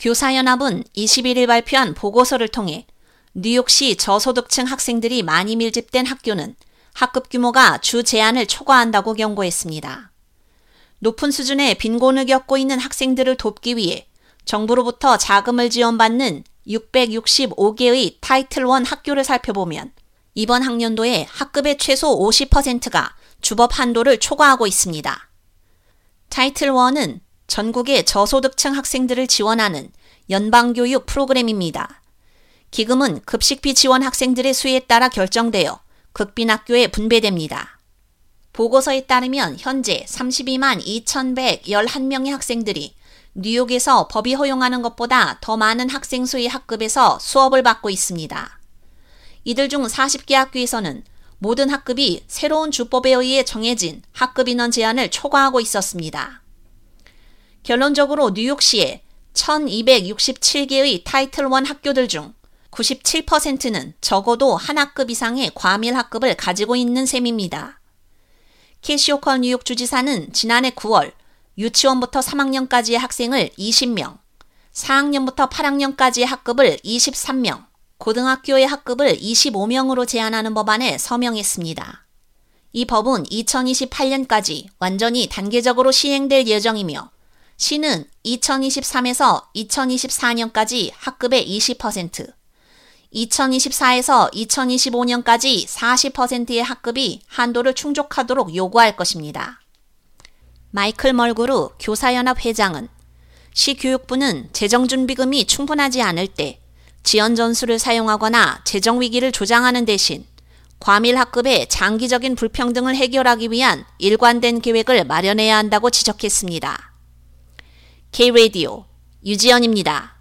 교사연합은 21일 발표한 보고서를 통해 뉴욕시 저소득층 학생들이 많이 밀집된 학교는 학급 규모가 주 제한을 초과한다고 경고했습니다. 높은 수준의 빈곤을 겪고 있는 학생들을 돕기 위해 정부로부터 자금을 지원받는 665개의 타이틀 1 학교를 살펴보면 이번 학년도에 학급의 최소 50%가 주법 한도를 초과하고 있습니다. 타이틀 1은 전국의 저소득층 학생들을 지원하는 연방교육 프로그램입니다. 기금은 급식비 지원 학생들의 수에 따라 결정되어 극빈 학교에 분배됩니다. 보고서에 따르면 현재 32만 2,111명의 학생들이 뉴욕에서 법이 허용하는 것보다 더 많은 학생 수의 학급에서 수업을 받고 있습니다. 이들 중 40개 학교에서는 모든 학급이 새로운 주법에 의해 정해진 학급 인원 제한을 초과하고 있었습니다. 결론적으로 뉴욕시에 1267개의 타이틀 1 학교들 중 97%는 적어도 한 학급 이상의 과밀 학급을 가지고 있는 셈입니다. 캐시오컬 뉴욕 주지사는 지난해 9월 유치원부터 3학년까지의 학생을 20명, 4학년부터 8학년까지의 학급을 23명, 고등학교의 학급을 25명으로 제한하는 법안에 서명했습니다. 이 법은 2028년까지 완전히 단계적으로 시행될 예정이며 시는 2023에서 2024년까지 학급의 20%, 2024에서 2025년까지 40%의 학급이 한도를 충족하도록 요구할 것입니다. 마이클 멀구루 교사연합 회장은 시 교육부는 재정준비금이 충분하지 않을 때 지연 전수를 사용하거나 재정 위기를 조장하는 대신 과밀 학급의 장기적인 불평등을 해결하기 위한 일관된 계획을 마련해야 한다고 지적했습니다. K-Radio 유지연입니다.